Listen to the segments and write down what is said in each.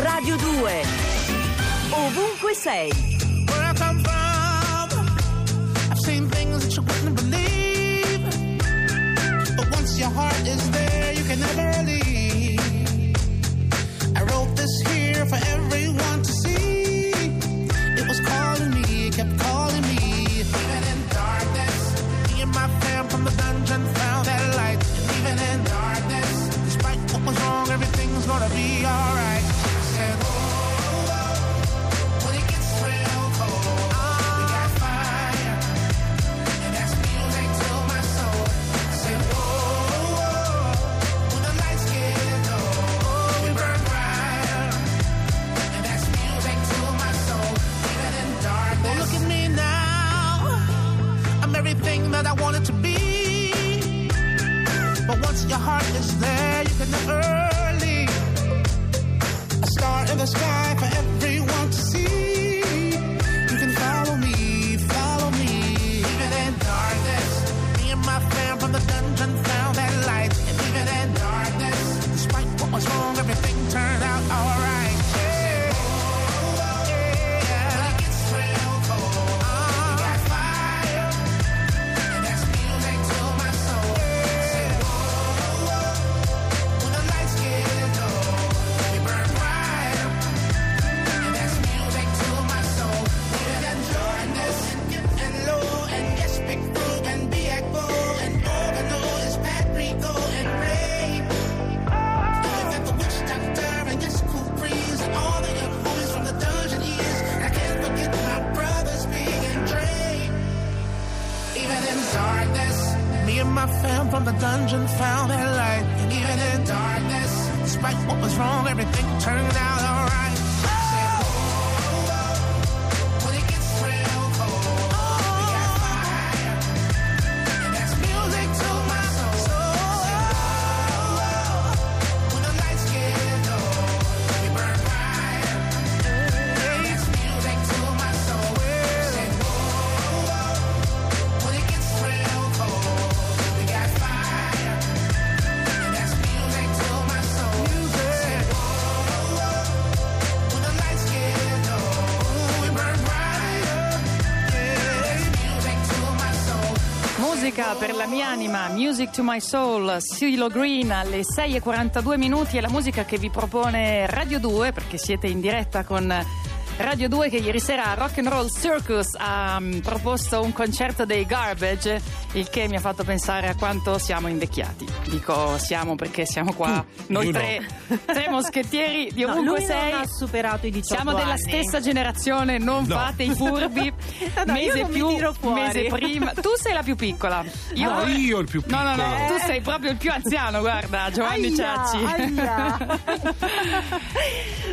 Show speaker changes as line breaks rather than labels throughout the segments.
Radio 2. Ovunque sei.
Where I come from, I've seen things that you wouldn't believe. But once your heart is there, you can never leave. I wrote this here for everyone to see. Dungeon found that light. And even in darkness, despite what was wrong, everything turned out alright.
Per la mia anima, Music to my soul, Silo Green alle 6.42 minuti è la musica che vi propone Radio 2 perché siete in diretta con Radio 2 che ieri sera a Rock and Roll Circus ha mm, proposto un concerto dei Garbage, il che mi ha fatto pensare a quanto siamo invecchiati. Dico siamo perché siamo qua, noi
io
tre, tre moschettieri di
No,
ovunque
lui
sei.
non ha superato i 18
Siamo della
anni.
stessa generazione, non
No.
fate i furbi.
No, no, io
mese più,
tiro fuori.
mese prima. Tu sei la più piccola.
No, io il più
No, no, no,
piccolo.
tu sei proprio il più anziano, guarda, Giovanni
Aia,
Ciacci.
aia.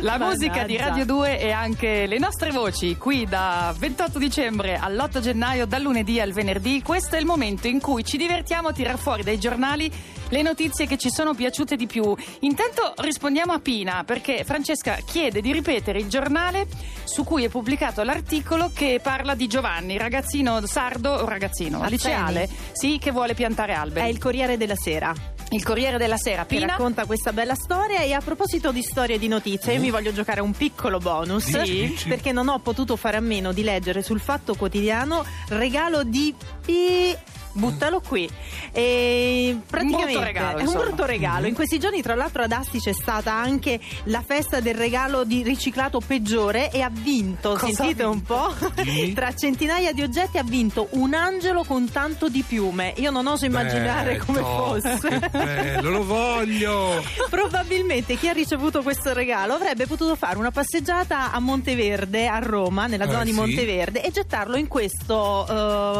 La musica di
Mannaggia.
Radio 2 e anche le nostre voci qui da 28 dicembre all'8 gennaio, dal lunedì al venerdì. Questo è il momento in cui ci divertiamo a tirar fuori dai giornali le notizie che ci sono piaciute di più. Intanto rispondiamo a Pina perché Francesca chiede di ripetere il giornale su cui è pubblicato l'articolo che parla di Giovanni, ragazzino sardo, ragazzino,
Mazzeni.
liceale, sì, che vuole piantare alberi.
È il Corriere della Sera
Il Corriere della Sera,
che
Pina.
racconta questa bella storia e a proposito di storie e di notizie io mi voglio giocare un piccolo bonus
Sì.
perché non ho potuto fare a meno di leggere sul Fatto Quotidiano regalo di Pi buttalo qui. E praticamente
brutto regalo,
è un
insomma.
brutto regalo. In questi giorni, tra l'altro, ad Asti c'è stata anche la festa del regalo di riciclato peggiore e ha vinto,
Cosa
sentite
ha
un po',
Dimmi.
tra centinaia di oggetti ha vinto un angelo con tanto di piume. Io non oso immaginare
Beh,
come fosse.
Bello, lo voglio.
Probabilmente chi ha ricevuto questo regalo avrebbe potuto fare una passeggiata a Monteverde, a Roma, nella
Eh,
zona di
sì.
Monteverde, e gettarlo in questo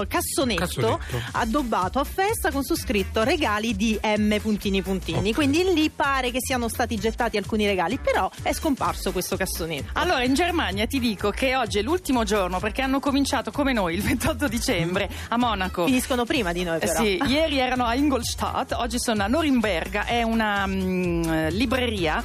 eh, cassonetto,
Cassonetto.
Addobbato a festa con su scritto regali di M puntini puntini.
Ok.
Quindi lì pare che siano stati gettati alcuni regali, però è scomparso questo cassonetto.
Allora, in Germania ti dico che oggi è l'ultimo giorno perché hanno cominciato come noi il 28 dicembre a Monaco.
Finiscono prima di noi,
Eh
però.
sì, ieri erano a Ingolstadt, oggi sono a Norimberga, è una mm, libreria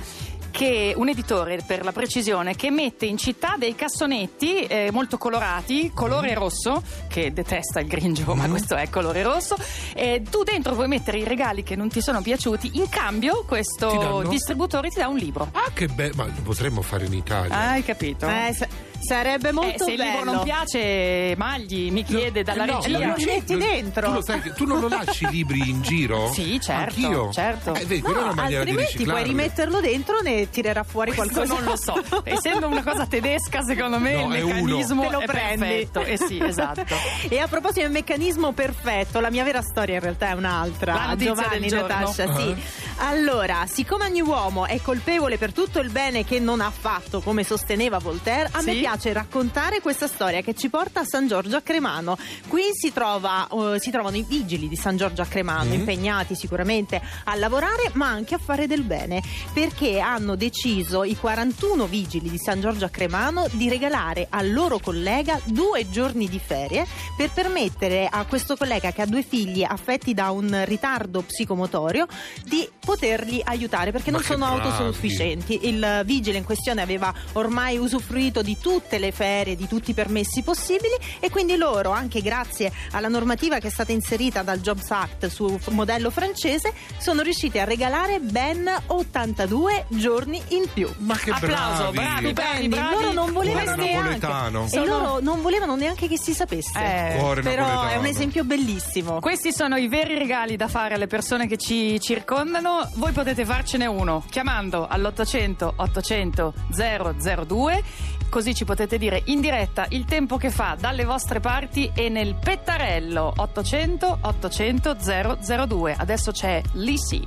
che un editore per la precisione che mette in città dei cassonetti eh, molto colorati, colore
Mm.
rosso, che detesta il grigio, ma questo è colore rosso. E tu dentro vuoi mettere i regali che non ti sono piaciuti, in cambio
Ti
questo
danno?
distributore ti dà un libro.
Ah, che bello! Ma lo potremmo fare in Italia.
Hai capito?
Eh, sa- sarebbe
Eh,
molto
se il libro
bello.
non piace, Magli mi chiede dalla
Eh, no,
regia.
lo
ci-
metti dentro.
Tu, lo sai che- tu non lo lasci i libri in giro?
Sì, certo,
Anch'io?
certo.
Eh, vedi,
No,
una maniera di
altrimenti puoi rimetterlo dentro ne tirerà fuori
Questo
qualcosa.
non lo so. Essendo una cosa tedesca, secondo me
No,
il
è uno.
meccanismo
Te lo
è
prendi.
perfetto. Eh sì, esatto.
E a proposito del meccanismo perfetto, la mia vera storia in realtà è un'altra.
La
Giovanni. Natascia, sì. Allora, siccome ogni uomo è colpevole per tutto il bene che non ha fatto, come sosteneva Voltaire, a me
Sì.
Piace raccontare questa storia che ci porta a San Giorgio a Cremano. Qui si, trova, eh, si trovano i vigili di San Giorgio a Cremano, impegnati sicuramente a lavorare, ma anche a fare del bene, perché hanno deciso i 41 vigili di San Giorgio a Cremano di regalare al loro collega due giorni di ferie per permettere a questo collega che ha due figli affetti da un ritardo psicomotorio di poterli aiutare perché
Ma
non sono
bravi.
autosufficienti. Il vigile in questione aveva ormai usufruito di tutte le ferie, di tutti i permessi possibili e quindi loro, anche grazie alla normativa che è stata inserita dal Jobs Act su f- modello francese, sono riusciti a regalare ben 82 giorni in più.
Ma che
Applauso,
bravi!
bravi, bravi, bravi.
Loro non volevano
Cuore
neanche
napoletano.
e
Sono-
loro non volevano neanche che si sapesse.
Eh,
Cuore
Però è
napoletano.
un esempio bellissimo.
Questi sono i veri regali da fare alle persone che ci circondano. Voi potete farcene uno chiamando all'800 800 002 così ci potete dire in diretta il tempo che fa dalle vostre parti e nel pettarello 800 800 002. Adesso c'è Lisi.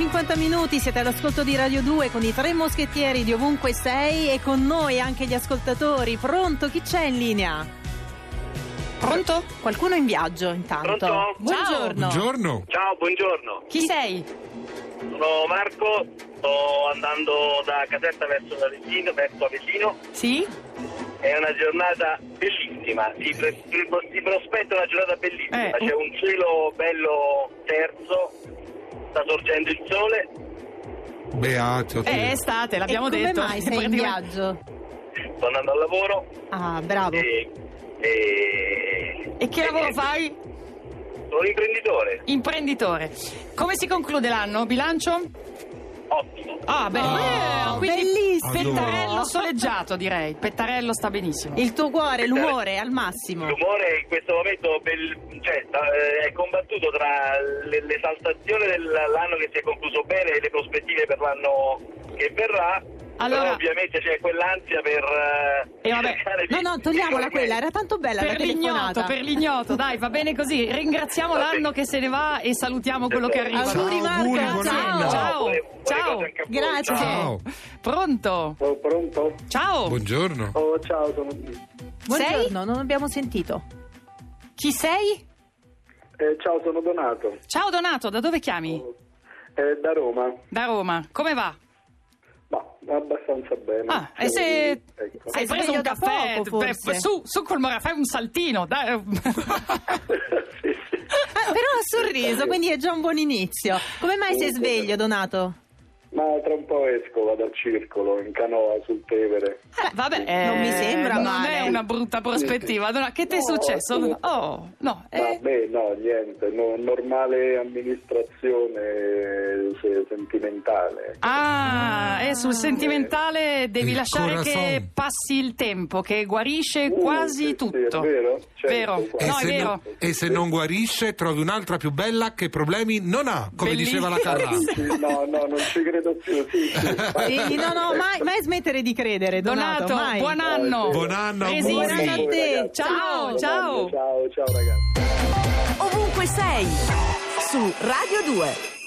50 minuti, siete all'ascolto di Radio 2 con i tre moschettieri di ovunque sei e con noi anche gli ascoltatori. Pronto? Chi c'è in linea?
Pronto?
Qualcuno in viaggio intanto.
Pronto?
Buongiorno.
Buongiorno.
Ciao, buongiorno.
Chi sei?
Sono Marco, sto andando da Caserta verso Avellino, verso Avellino.
Sì?
È una giornata bellissima, si, pre- si prospetta una giornata bellissima.
Eh,
C'è un cielo bello terzo, sta sorgendo il sole.
Beato. te.
Eh, È estate, l'abbiamo
e come
detto.
mai sei in viaggio?
Sto andando al lavoro
Ah, bravo.
e, e-
E che lavoro fai?
Sono un imprenditore.
Imprenditore. Come si conclude l'anno? Bilancio?
Ottimo.
Ah, beh,
Oh,
eh, quindi
bellissimo.
pettarello soleggiato, direi. Pettarello sta benissimo.
Il tuo cuore, l'umore al massimo.
L'umore in questo momento bel- cioè, eh, è combattuto tra le- l'esaltazione dell'anno che si è concluso bene e le prospettive per l'anno che verrà.
Allora-
Però ovviamente c'è quell'ansia per eh,
E vabbè.
di-
No, no, togliamola quella, era tanto bella
Per
la
l'ignoto, per l'ignoto, dai, va bene così. Ringraziamo
Va bene.
l'anno che se ne va e salutiamo quello che arriva.
Auguri
Ciao,
Marco, ciao.
Ciao,
Buone- buone
ciao.
Grazie.
Ciao.
Pronto?
Oh, pronto?
Ciao.
Buongiorno.
Oh, ciao, sono...
Buongiorno, non abbiamo sentito.
Chi sei?
eh, ciao, sono Donato,
Ciao Donato, da dove chiami?
eh, da Roma.
Da Roma. Come va?
Abbastanza bene.
Ah, e se
ecco.
hai preso un caffè?
poco,
Beh,
forse.
su, su col mora, fai un saltino. Dai.
sì, sì.
Però ha sorriso, quindi è già un buon inizio. Come mai sei sveglio, Donato?
Ma tra un po' esco, vado al circolo, in canoa sul Tevere.
Beh, vabbè,
Non mi
eh,
sembra
non
male.
è una brutta prospettiva. Allora, che ti è
No,
successo? Oh, no. eh,
Vabbè, no, niente, no- normale amministrazione se- sentimentale.
Ah, e sul sentimentale devi
Il
lasciare
corazon.
che passi il tempo, che guarisce
Uh,
quasi
sì, sì,
tutto.
è vero? Certo,
Vero.
E,
No, è
se
vero.
non, e se non guarisce, trovi un'altra più bella che problemi non ha, come
Bellissimo.
diceva la Carrà.
Sì, no, no, non ci credo più. Sì, sì.
Sì, no, no, mai, mai smettere di credere, Donato.
Donato,
mai.
buon anno.
Buon anno, auguri.
Buon anno a te.
Ciao,
Ciao.
ciao.
Ciao, ciao ragazzi.
Ovunque sei su Radio 2.